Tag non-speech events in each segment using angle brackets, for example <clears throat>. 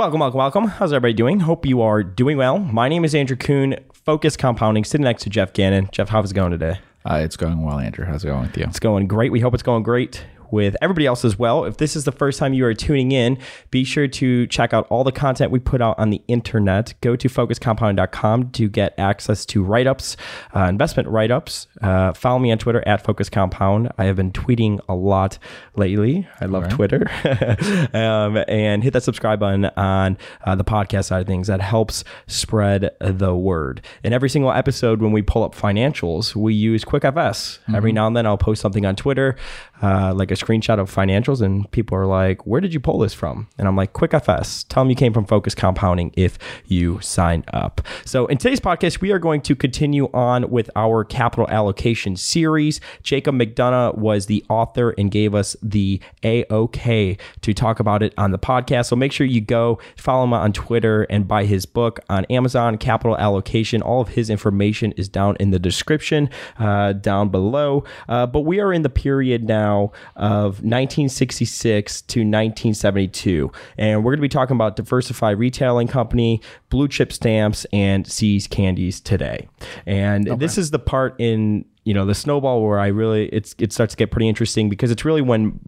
Welcome, welcome, welcome. How's everybody doing? Hope you are doing well. My name is Andrew Kuhn, Focus Compounding, sitting next to Geoff Gannon. Jeff, how's it going today? Uh, it's going well, Andrew. How's it going with you? It's going great. We hope it's going great with everybody else as well. If this is the first time you are tuning in, be sure to check out all the content we put out on the internet. Go to focuscompounding.com to get access to write ups, uh, investment write ups. Uh, follow me on Twitter at focuscompound. I have been tweeting a lot lately. I love right. Twitter. <laughs> um, and hit that subscribe button on uh, the podcast side of things. That helps spread the word. In every single episode, when we pull up financials, we use QuickFS. Mm-hmm. Every now and then, I'll post something on Twitter uh, like a screenshot of financials, and people are like, "Where did you pull this from?" And I'm like, "QuickFS. Tell them you came from Focus Compounding if you sign up." So in today's podcast, we are going to continue on with our capital allocation series. Jacob McDonough was the author and gave us the AOK to talk about it on the podcast. So make sure you go follow him on Twitter and buy his book on Amazon. Capital allocation. All of his information is down in the description uh, down below. Uh, but we are in the period now now of 1966 to 1972. And we're going to be talking about Diversified Retailing Company, Blue Chip Stamps, and See's Candies today. And okay. this is the part in you know the snowball where I really it's it starts to get pretty interesting because it's really when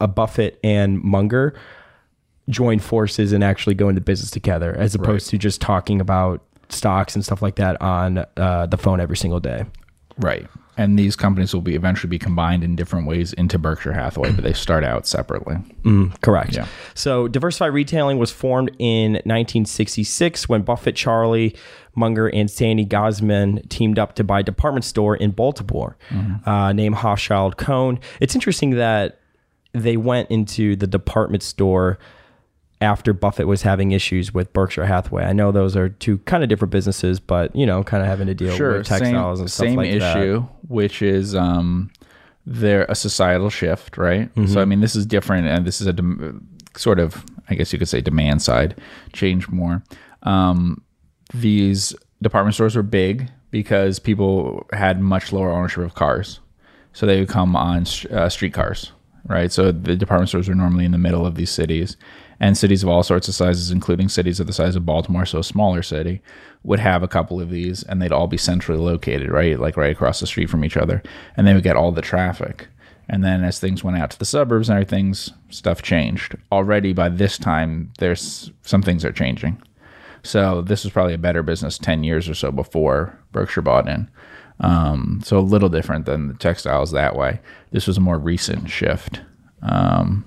a Buffett and Munger join forces and actually go into business together as opposed right. to just talking about stocks and stuff like that on uh, the phone every single day. Right and these companies will be eventually be combined in different ways into Berkshire Hathaway, but they start out separately. Mm, correct. Yeah. So Diversified Retailing was formed in 1966 when Buffett, Charlie Munger, and Sandy Gottesman teamed up to buy a department store in Baltimore mm-hmm. uh, named Hochschild Kohn. It's interesting that they went into the department store after Buffett was having issues with Berkshire Hathaway. I know those are two kind of different businesses, but you know, kind of having to deal sure, with textiles same, and stuff same like issue, that. Same issue, which is um, there a societal shift, right? Mm-hmm. So I mean, this is different, and this is a dem- sort of, I guess you could say, demand side change more. Um, these department stores were big because people had much lower ownership of cars, so they would come on uh, street cars, right? So the department stores were normally in the middle of these cities and cities of all sorts of sizes, including cities of the size of Baltimore, so a smaller city, would have a couple of these, and they'd all be centrally located, right, like right across the street from each other, and they would get all the traffic. And then as things went out to the suburbs and everything, stuff changed. Already by this time, there's some things are changing. So this was probably a better business 10 years or so before Berkshire bought in. Um, so a little different than the textiles that way. This was a more recent shift. Um,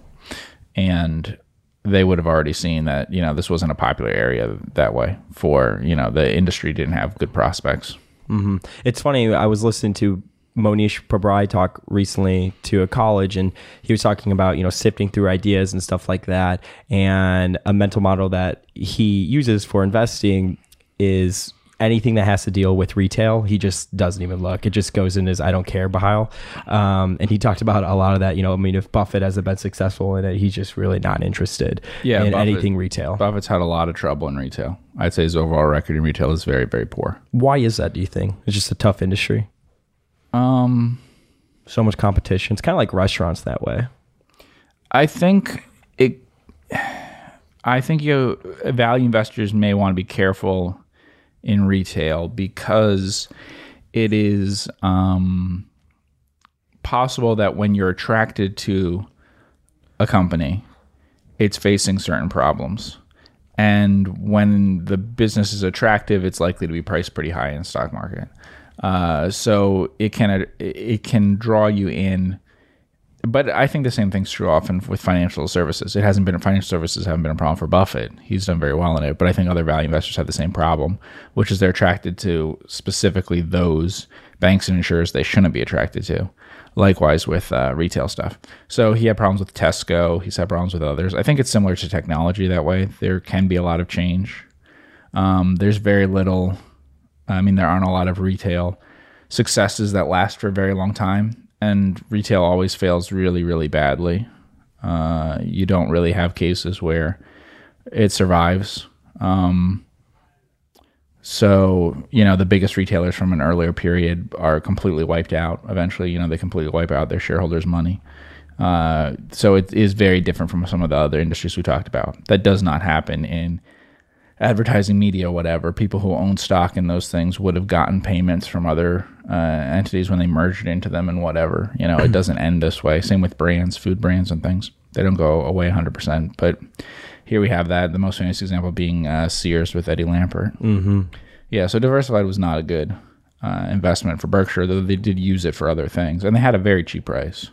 and they would have already seen that you know this wasn't a popular area that way for you know the industry didn't have good prospects. Mm-hmm. It's funny. I was listening to Mohnish Pabrai talk recently to a college, and he was talking about you know sifting through ideas and stuff like that, and a mental model that he uses for investing is anything that has to deal with retail, he just doesn't even look. It just goes in his I don't care pile. Um, and he talked about a lot of that. You know, I mean, if Buffett hasn't been successful in it, he's just really not interested yeah, in Buffett, anything retail. Buffett's had a lot of trouble in retail. I'd say his overall record in retail is very, very poor. Why is that, do you think? It's just a tough industry. Um, so much competition. It's kind of like restaurants that way. I think it. I think you value investors may want to be careful in retail because it is um, possible that when you're attracted to a company, it's facing certain problems. And when the business is attractive, it's likely to be priced pretty high in the stock market. Uh, so it can it can draw you in but I think the same thing's true often with financial services. It hasn't been financial services haven't been a problem for Buffett. He's done very well in it, but I think other value investors have the same problem, which is they're attracted to specifically those banks and insurers they shouldn't be attracted to. Likewise with uh, retail stuff. So he had problems with Tesco. He's had problems with others. I think it's similar to technology that way. There can be a lot of change. Um, there's very little. I mean, there aren't a lot of retail successes that last for a very long time and retail always fails really, really badly. Uh, you don't really have cases where it survives. Um, so, you know, the biggest retailers from an earlier period are completely wiped out. Eventually, you know, they completely wipe out their shareholders' money. Uh, so it is very different from some of the other industries we talked about. That does not happen in advertising media, whatever. People who own stock in those things would have gotten payments from other uh, entities when they merged into them and whatever. You know, it <clears throat> doesn't end this way. Same with brands, food brands, and things. They don't go away 100%. But here we have that. The most famous example being uh, Sears with Eddie Lampert. Mm-hmm. Yeah, so diversified was not a good uh, investment for Berkshire, though they did use it for other things, and they had a very cheap price.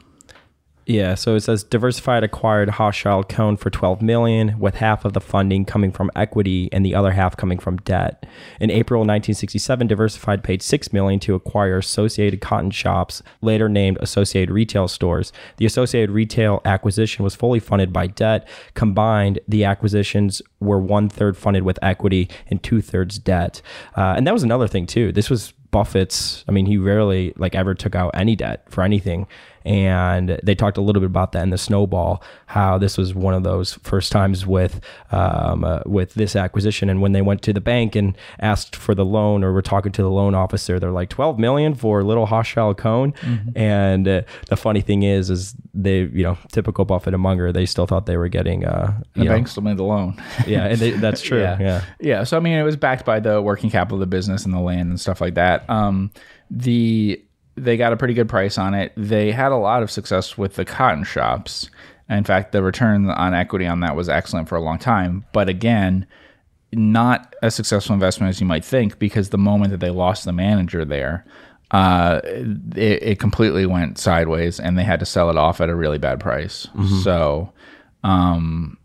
Yeah, so it says Diversified acquired Hochschild Kohn for 12 million, with half of the funding coming from equity and the other half coming from debt. In April 1967, Diversified paid 6 million to acquire Associated Cotton Shops, later named Associated Retail Stores. The Associated Retail acquisition was fully funded by debt. Combined, the acquisitions were one third funded with equity and two thirds debt. Uh, and that was another thing too. This was Buffett's. I mean, he rarely like ever took out any debt for anything and they talked a little bit about that in the snowball how this was one of those first times with um, uh, with this acquisition. And when they went to the bank and asked for the loan or were talking to the loan officer they're like 12 million for little Hochschild Kohn? Mm-hmm. and uh, the funny thing is is they you know typical Buffett and Munger they still thought they were getting uh the bank still made the loan. <laughs> Yeah and they, that's <laughs> true yeah. yeah. Yeah so I mean it was backed by the working capital of the business and the land and stuff like that. Um the they got a pretty good price on it. They had a lot of success with the cotton shops. In fact, the return on equity on that was excellent for a long time. But again, not a successful investment as you might think, because the moment that they lost the manager there, uh, it, it, completely went sideways, and they had to sell it off at a really bad price. Mm-hmm. So, um,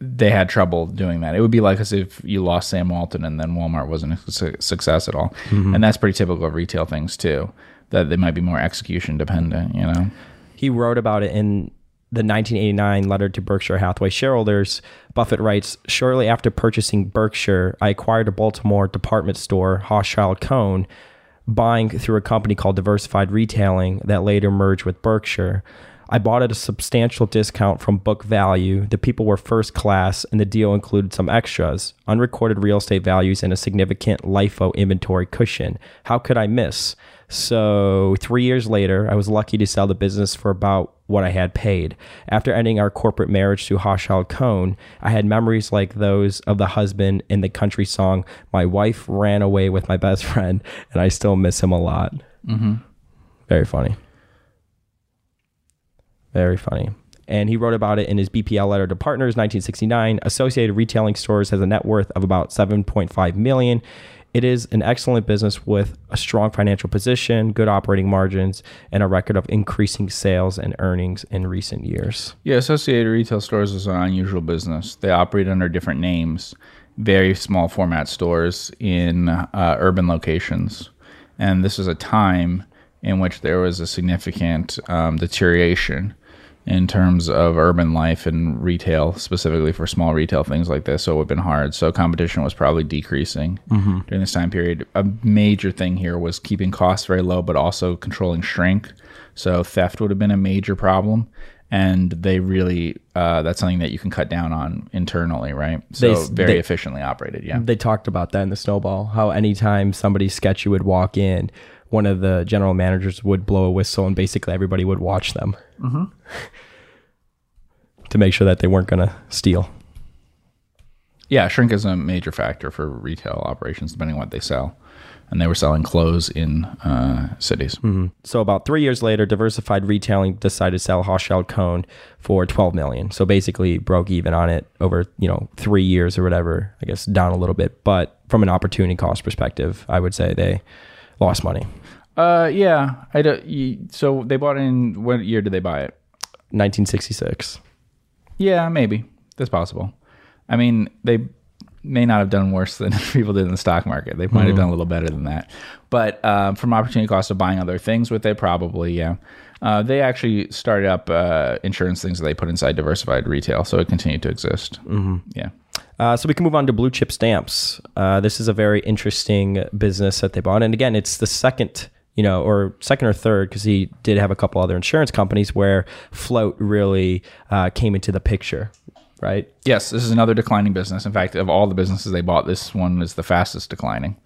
they had trouble doing that. It would be like as if you lost Sam Walton and then Walmart wasn't a su- success at all. Mm-hmm. And that's pretty typical of retail things too, that they might be more execution dependent, you know? He wrote about it in the 1989 letter to Berkshire Hathaway shareholders. Buffett writes Shortly after purchasing Berkshire, I acquired a Baltimore department store, Hochschild Kohn, buying through a company called Diversified Retailing that later merged with Berkshire. I bought at a substantial discount from book value. The people were first class, and the deal included some extras unrecorded real estate values and a significant LIFO inventory cushion. How could I miss? So, three years later, I was lucky to sell the business for about what I had paid. After ending our corporate marriage to Hochschild Kohn, I had memories like those of the husband in the country song, My Wife Ran Away with My Best Friend, and I still miss him a lot. Mm-hmm. Very funny. Very funny. And he wrote about it in his BPL letter to partners, 1969. Associated Retailing Stores has a net worth of about 7.5 million. It is an excellent business with a strong financial position, good operating margins, and a record of increasing sales and earnings in recent years. Yeah, Associated Retail Stores is an unusual business. They operate under different names, very small format stores in uh, urban locations. And this is a time in which there was a significant um, deterioration in terms of urban life and retail, specifically for small retail things like this. So it would have been hard. So competition was probably decreasing mm-hmm. during this time period. A major thing here was keeping costs very low, but also controlling shrink. So theft would have been a major problem. And they really, uh, that's something that you can cut down on internally, right? So they, very they, efficiently operated. Yeah. They talked about that in the snowball, how anytime somebody sketchy would walk in, one of the general managers would blow a whistle and basically everybody would watch them mm-hmm. <laughs> to make sure that they weren't going to steal. Yeah, shrink is a major factor for retail operations, depending on what they sell. And they were selling clothes in uh, cities. Mm-hmm. So about three years later, Diversified Retailing decided to sell Hochschild Kohn for 12 million. So basically broke even on it over you know three years or whatever. I guess down a little bit, but from an opportunity cost perspective, I would say they lost money. Uh, yeah. I don't, so they bought in. What year did they buy it? 1966. Yeah, maybe that's possible. I mean, they may not have done worse than <laughs> people did in the stock market. They might mm-hmm. have done a little better than that. But um, from opportunity cost of buying other things with it, probably yeah. Uh, they actually started up uh, insurance things that they put inside diversified retail, so it continued to exist. Mm-hmm. Yeah. Uh, so we can move on to blue chip stamps. Uh, this is a very interesting business that they bought, and again, it's the second, you know, or second or third, because he did have a couple other insurance companies where float really uh, came into the picture, right? Yes, this is another declining business. In fact, of all the businesses they bought, this one is the fastest declining.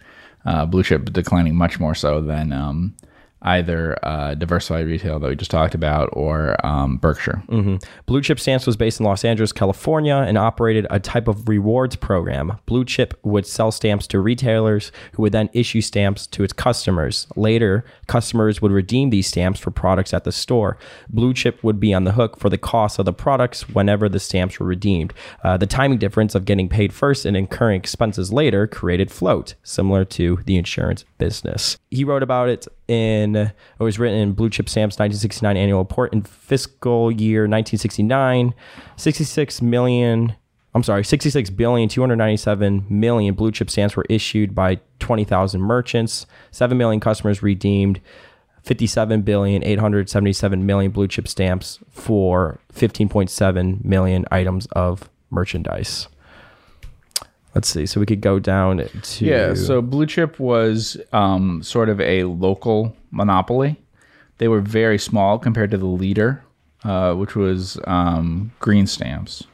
Uh, blue chip declining much more so than um, either uh, diversified retail that we just talked about or um, Berkshire. Blue Chip Stamps was based in Los Angeles, California, and operated a type of rewards program. Blue Chip would sell stamps to retailers who would then issue stamps to its customers. Later, customers would redeem these stamps for products at the store. Blue Chip would be on the hook for the cost of the products whenever the stamps were redeemed. Uh, the timing difference of getting paid first and incurring expenses later created float, similar to the insurance business. He wrote about it in, it uh, was written in Blue Chip Stamps 1969 annual report in fiscal year 1969, 66 million. I'm sorry, 66 billion 297 million blue chip stamps were issued by 20,000 merchants. 7 million customers redeemed 57 billion 877 million blue chip stamps for 15.7 million items of merchandise. Let's see. So we could go down to Yeah, so Blue Chip was um, sort of a local monopoly. They were very small compared to the leader, uh, which was um, Green Stamps,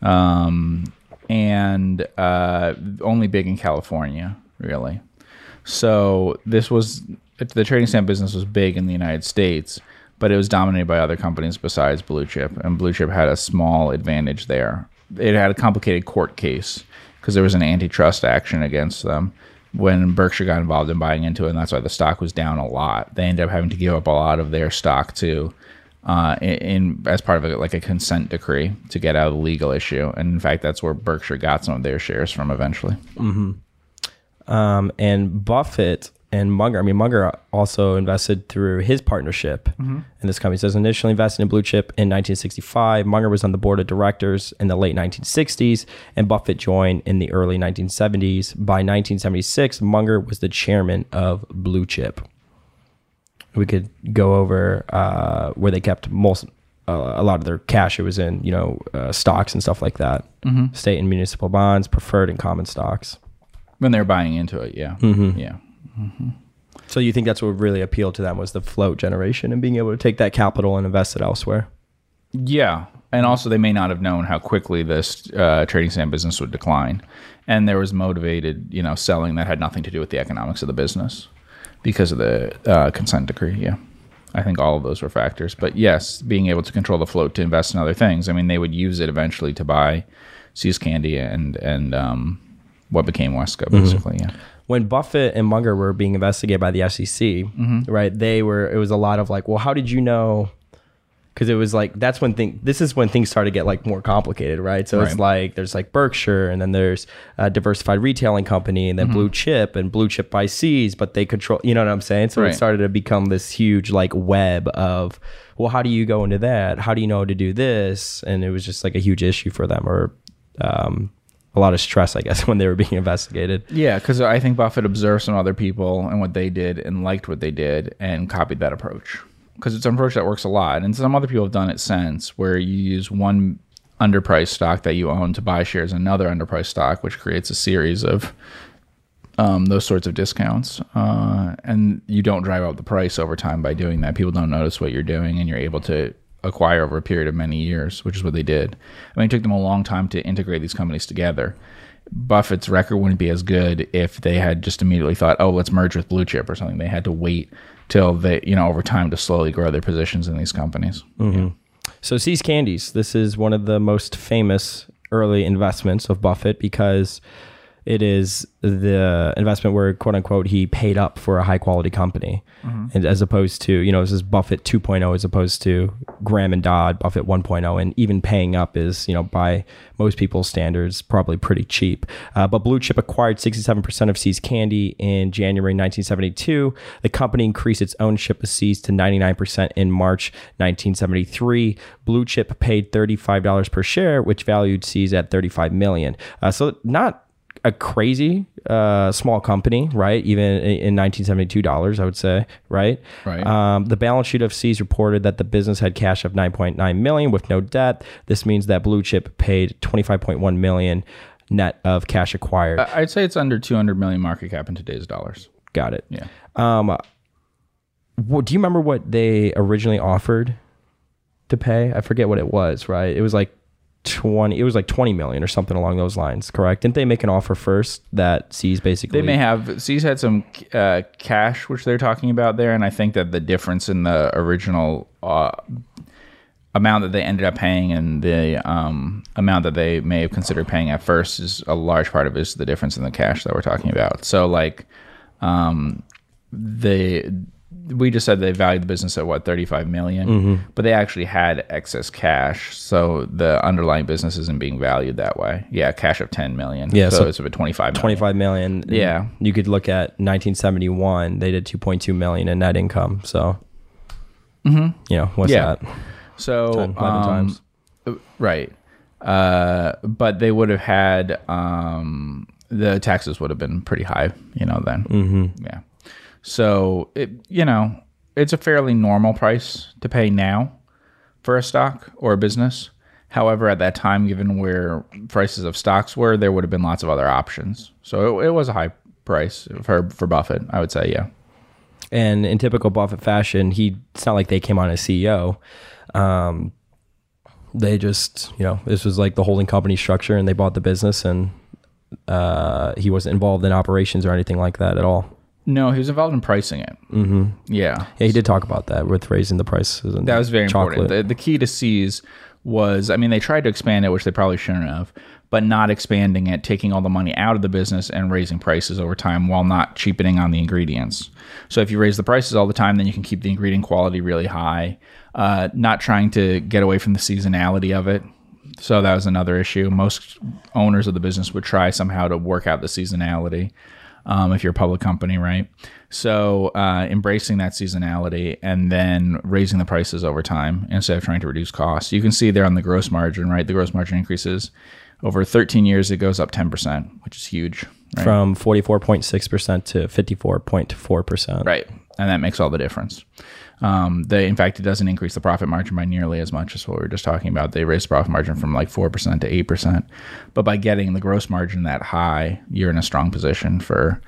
um, and uh, only big in California, really. So this was the trading stamp business was big in the United States, but it was dominated by other companies besides Blue Chip, and Blue Chip had a small advantage there. It had a complicated court case because there was an antitrust action against them when Berkshire got involved in buying into it, and that's why the stock was down a lot. They ended up having to give up a lot of their stock too, uh, in, in as part of a, like a consent decree to get out of the legal issue. And in fact, that's where Berkshire got some of their shares from eventually. Mm-hmm. um, and Buffett and Munger. I mean, Munger also invested through his partnership in this company. It says initially invested in Blue Chip in 1965. Munger was on the board of directors in the late 1960s, and Buffett joined in the early 1970s. By 1976, Munger was the chairman of Blue Chip. We could go over uh, where they kept most. Uh, a lot of their cash it was in you know uh, stocks and stuff like that state and municipal bonds preferred and common stocks When they were buying into it, yeah, yeah. So you think that's what really appealed to them was the float generation and being able to take that capital and invest it elsewhere? Yeah, and also they may not have known how quickly this uh, trading stamp business would decline, and there was motivated, you know, selling that had nothing to do with the economics of the business because of the uh, consent decree. Yeah, I think all of those were factors. But yes, being able to control the float to invest in other things. I mean, they would use it eventually to buy See's Candy and and um, what became Wesco, basically. Yeah. When Buffett and Munger were being investigated by the SEC, right? They were. It was a lot of like, well, how did you know? Because it was like that's when thing. This is when things started to get like more complicated, right? So it's like there's like Berkshire, and then there's a diversified retailing company, and then Blue Chip, and Blue Chip by See's, but they control. You know what I'm saying? So it started to become this huge like web of, well, how do you go into that? How do you know to do this? And it was just like a huge issue for them, or um, a lot of stress, I guess, <laughs> when they were being investigated. Yeah, because I think Buffett observed some other people and what they did and liked what they did and copied that approach. Because it's an approach that works a lot. And some other people have done it since, where you use one underpriced stock that you own to buy shares in another underpriced stock, which creates a series of um, those sorts of discounts. Uh, and you don't drive up the price over time by doing that. People don't notice what you're doing, and you're able to acquire over a period of many years, which is what they did. I mean, it took them a long time to integrate these companies together. Buffett's record wouldn't be as good if they had just immediately thought, "Oh, let's merge with Blue Chip" or something. They had to wait till they, you know, over time to slowly grow their positions in these companies. Mm-hmm. So See's Candies, this is one of the most famous early investments of Buffett because it is the investment where quote unquote he paid up for a high quality company. And as opposed to, you know, this is Buffett 2.0 as opposed to Graham and Dodd, Buffett 1.0. And even paying up is, you know, by most people's standards, probably pretty cheap. Uh, but Blue Chip acquired 67% of See's Candy in January 1972. The company increased its ownership of See's to 99% in March 1973. Blue Chip paid $35 per share, which valued See's at 35 million. Uh, so not a crazy uh, small company, right? Even in, in 1972 dollars, I would say, right? Right. Um, the balance sheet of See's reported that the business had cash of 9.9 million with no debt. This means that Blue Chip paid 25.1 million net of cash acquired. I'd say it's under 200 million market cap in today's dollars. Got it. Yeah. Um, what, do you remember what they originally offered to pay? I forget what it was. Right? It was like 20 it was like 20 million or something along those lines correct didn't they make an offer first that sees basically They may have. See's had some uh, cash, which they're talking about there, and I think that the difference in the original uh, amount that they ended up paying and the um, amount that they may have considered paying at first is a large part of is the difference in the cash that we're talking about. So, like, um, they we just said they valued the business at what 35 million, Mm-hmm. but they actually had excess cash so the underlying business isn't being valued that way yeah cash of 10 million Yeah, so, so it's about 25 million. 25 million Yeah. you could look at 1971 they did 2.2 million in net income so you know what's Yeah. that So 10, 11 um, times. right, uh, but they would have had um, the taxes would have been pretty high, you know. Then, mm-hmm. yeah. So it, you know, it's a fairly normal price to pay now for a stock or a business. However, at that time, given where prices of stocks were, there would have been lots of other options. So it, it was a high price for for Buffett, I would say. Yeah. and in typical buffett fashion he it's not like they came on as ceo um, they just you know this was like the holding company structure and they bought the business and uh, he wasn't involved in operations or anything like that at all No, he was involved in pricing it. Mm-hmm. Yeah. yeah he did talk about that with raising the prices and That was very chocolate. important. The, the key to See's was, I mean, they tried to expand it, which they probably shouldn't have, but not expanding it, taking all the money out of the business and raising prices over time while not cheapening on the ingredients. So if you raise the prices all the time, then you can keep the ingredient quality really high. Uh, not trying to get away from the seasonality of it. So that was another issue. Most owners of the business would try somehow to work out the seasonality um, if you're a public company, right? So uh, embracing that seasonality and then raising the prices over time instead of trying to reduce costs. You can see there on the gross margin, right? The gross margin increases over 13 years. It goes up 10%, which is huge, right? from 44.6% to 54.4%. Right. And that makes all the difference. Um, they, in fact, it doesn't increase the profit margin by nearly as much as what we were just talking about. They raised the profit margin from like 4% to 8%. But by getting the gross margin that high, you're in a strong position for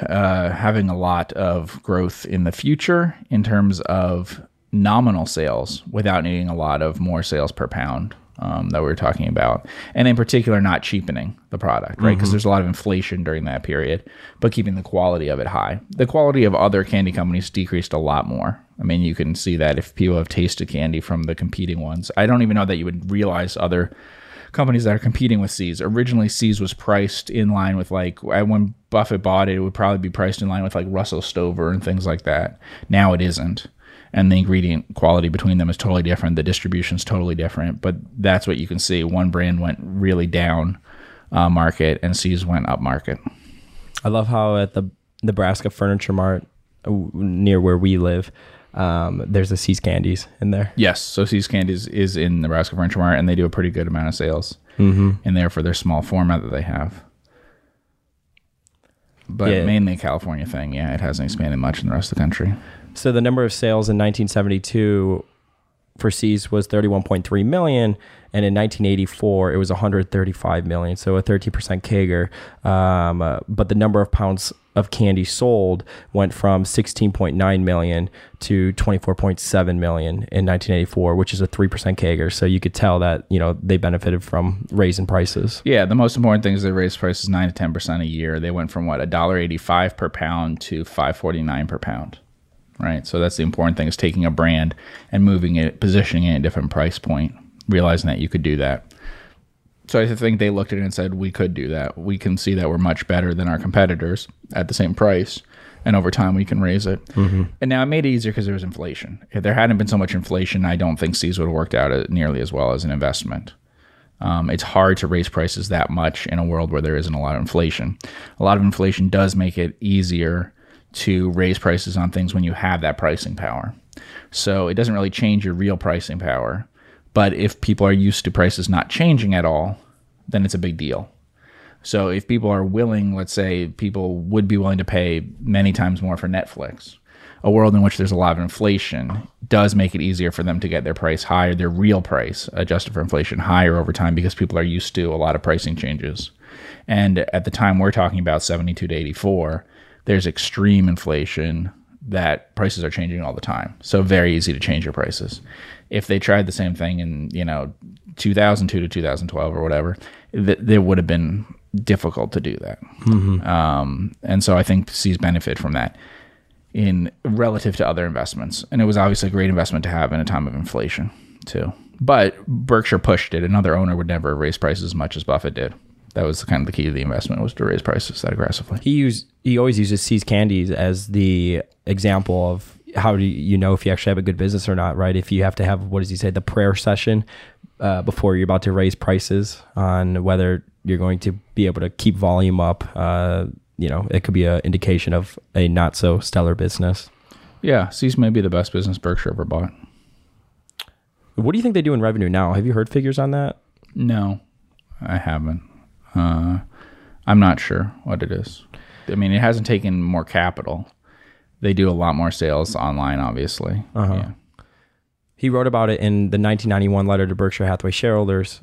uh, having a lot of growth in the future in terms of nominal sales without needing a lot of more sales per pound um, that we were talking about. And in particular, not cheapening the product, right? Because there's a lot of inflation during that period, but keeping the quality of it high. The quality of other candy companies decreased a lot more. I mean, you can see that if people have tasted candy from the competing ones. I don't even know that you would realize other companies that are competing with See's. Originally, See's was priced in line with like when Buffett bought it, it would probably be priced in line with like Russell Stover and things like that. Now it isn't. And the ingredient quality between them is totally different. The distribution is totally different. But that's what you can see. One brand went really down uh, market, and See's went up market. I love how at the Nebraska Furniture Mart near where we live, um, there's a See's Candies in there. Yes, so See's Candies is in Nebraska Furniture Mart, and they do a pretty good amount of sales in there for their small format that they have. But Yeah. mainly a California thing. Yeah, it hasn't expanded much in the rest of the country. So the number of sales in 1972 for See's was 31.3 million, and in 1984 it was 135 million. So a 13% CAGR. Um, uh, but the number of pounds of candy sold went from 16.9 million to 24.7 million in 1984, which is a 3% CAGR. So you could tell that you know they benefited from raising prices. Yeah, the most important thing is they raised prices nine to ten percent a year. They went from what a dollar eighty five per pound to five forty nine per pound. Right. So that's the important thing is taking a brand and moving it, positioning it at a different price point, realizing that you could do that. So I think they looked at it and said, we could do that. We can see that we're much better than our competitors at the same price. And over time, we can raise it. And now it made it easier because there was inflation. If there hadn't been so much inflation, I don't think See's would have worked out uh, nearly as well as an investment. Um, it's hard to raise prices that much in a world where there isn't a lot of inflation. A lot of inflation does make it easier to raise prices on things when you have that pricing power. So it doesn't really change your real pricing power. But if people are used to prices not changing at all, then it's a big deal. So if people are willing, let's say people would be willing to pay many times more for Netflix, a world in which there's a lot of inflation does make it easier for them to get their price higher, their real price adjusted for inflation higher over time because people are used to a lot of pricing changes. And at the time we're talking about 72 to 84, there's extreme inflation that prices are changing all the time. So very easy to change your prices. If they tried the same thing in you know 2002 to 2012 or whatever, th- there would have been difficult to do that. Um, and so I think See's benefit from that in relative to other investments. And it was obviously a great investment to have in a time of inflation too. But Berkshire pushed it. Another owner would never raise prices as much as Buffett did. That was kind of the key to the investment was to raise prices that aggressively. He used he always uses See's Candies as the example of how do you know if you actually have a good business or not, right? If you have to have what does he say the prayer session uh, before you're about to raise prices on whether you're going to be able to keep volume up. Uh, you know, it could be an indication of a not so stellar business. Yeah, See's may be the best business Berkshire ever bought. What do you think they do in revenue now? Have you heard figures on that? No, I haven't. Uh, I'm not sure what it is. I mean, it hasn't taken more capital. They do a lot more sales online, obviously. Uh-huh. Yeah. He wrote about it in the 1991 letter to Berkshire Hathaway shareholders.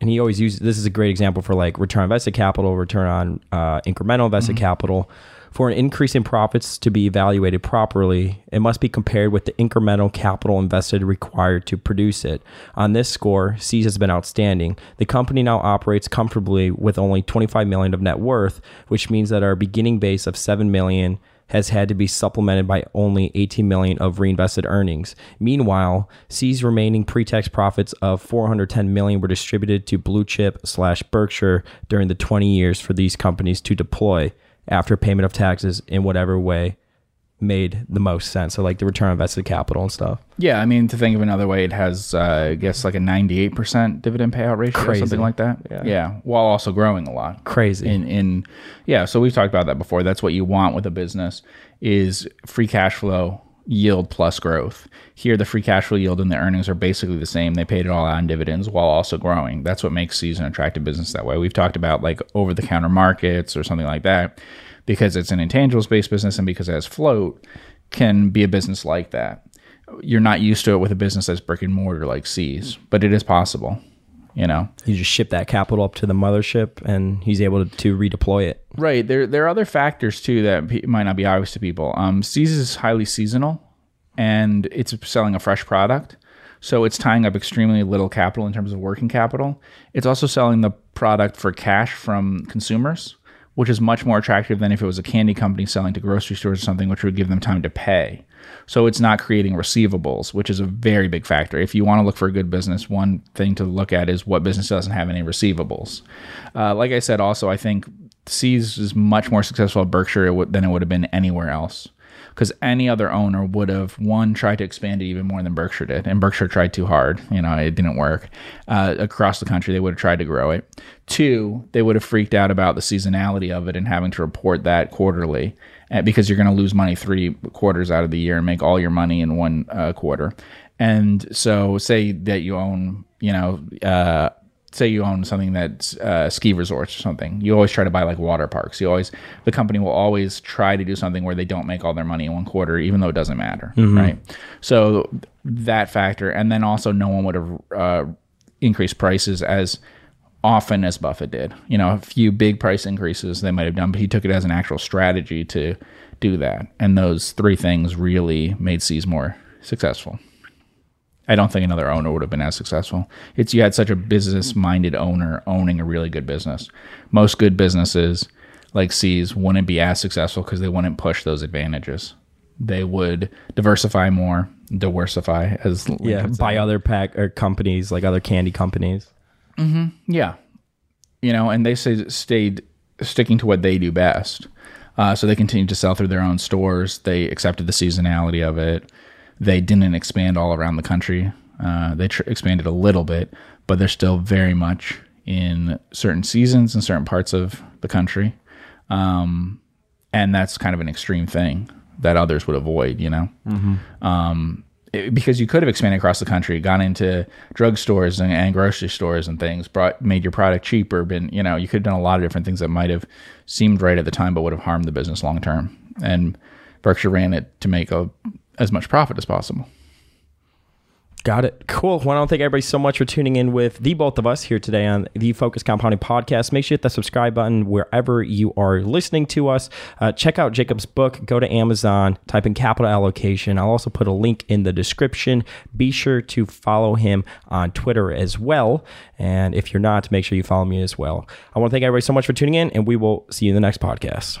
And he always uses this is a great example for like return on invested capital, return on uh, incremental invested capital. For an increase in profits to be evaluated properly, it must be compared with the incremental capital invested required to produce it. On this score, See's has been outstanding. The company now operates comfortably with only 25 million of net worth, which means that our beginning base of 7 million has had to be supplemented by only 18 million of reinvested earnings. Meanwhile, See's remaining pre-tax profits of 410 million were distributed to Blue Chip slash Berkshire during the 20 years for these companies to deploy after payment of taxes in whatever way made the most sense. So like the return on invested capital and stuff. Yeah, I mean, to think of another way, it has, uh, I guess, like a 98% dividend payout ratio Crazy. or something like that. Yeah. while also growing a lot. Crazy. In, in yeah, so we've talked about that before. That's what you want with a business is free cash flow yield plus growth. Here, the free cash flow yield and the earnings are basically the same. They paid it all out in dividends while also growing. That's what makes See's an attractive business that way. We've talked about like over the counter markets or something like that because it's an intangibles based business and because it has float can be a business like that. You're not used to it with a business that's brick and mortar like See's, but it is possible. You know, you just ship that capital up to the mothership and he's able to, to redeploy it. Right. There there are other factors too that might not be obvious to people. Um, See's is highly seasonal, and it's selling a fresh product, so it's tying up extremely little capital in terms of working capital. It's also selling the product for cash from consumers, which is much more attractive than if it was a candy company selling to grocery stores or something, which would give them time to pay. So it's not creating receivables, which is a very big factor. If you want to look for a good business, one thing to look at is what business doesn't have any receivables. Uh, like I said, also I think See's is much more successful at Berkshire than it would have been anywhere else. Because any other owner would have one tried to expand it even more than Berkshire did, and Berkshire tried too hard. You know, it didn't work. Uh, across the country, they would have tried to grow it. Two, they would have freaked out about the seasonality of it and having to report that quarterly, uh, because you're going to lose money three quarters out of the year and make all your money in one uh, quarter. And so, say that you own, you know, uh, say you own something that's uh, ski resorts or something you always try to buy like water parks. You always the company will always try to do something where they don't make all their money in one quarter even though it doesn't matter right? So that factor and then also no one would have uh, increased prices as often as buffett did. You know a few big price increases they might have done but he took it as an actual strategy to do that. And those three things really made See's more successful I don't think another owner would have been as successful. It's you had such a business minded owner owning a really good business. Most good businesses like See's wouldn't be as successful because they wouldn't push those advantages. They would diversify more, diversify as Link Yeah, buy other pack or companies like other candy companies. Mm-hmm. Yeah. You know, and they say, stayed sticking to what they do best. Uh, so they continued to sell through their own stores. They accepted the seasonality of it. They didn't expand all around the country. Uh, they tr- expanded a little bit, but they're still very much in certain seasons in certain parts of the country. Um, and that's kind of an extreme thing that others would avoid, you know? um, it- because you could have expanded across the country, gone into drugstores and, and grocery stores and things, brought made your product cheaper. Been you know you could have done a lot of different things that might have seemed right at the time, but would have harmed the business long term. And Berkshire ran it to make a, as much profit as possible. Got it. Cool. Well, I don't thank everybody so much for tuning in with the both of us here today on the Focus Compounding Podcast. Make sure you hit the subscribe button wherever you are listening to us. Uh, check out Jacob's book. Go to Amazon, type in capital allocation. I'll also put a link in the description. Be sure to follow him on Twitter as well. And if you're not, make sure you follow me as well. I want to thank everybody so much for tuning in, and we will see you in the next podcast.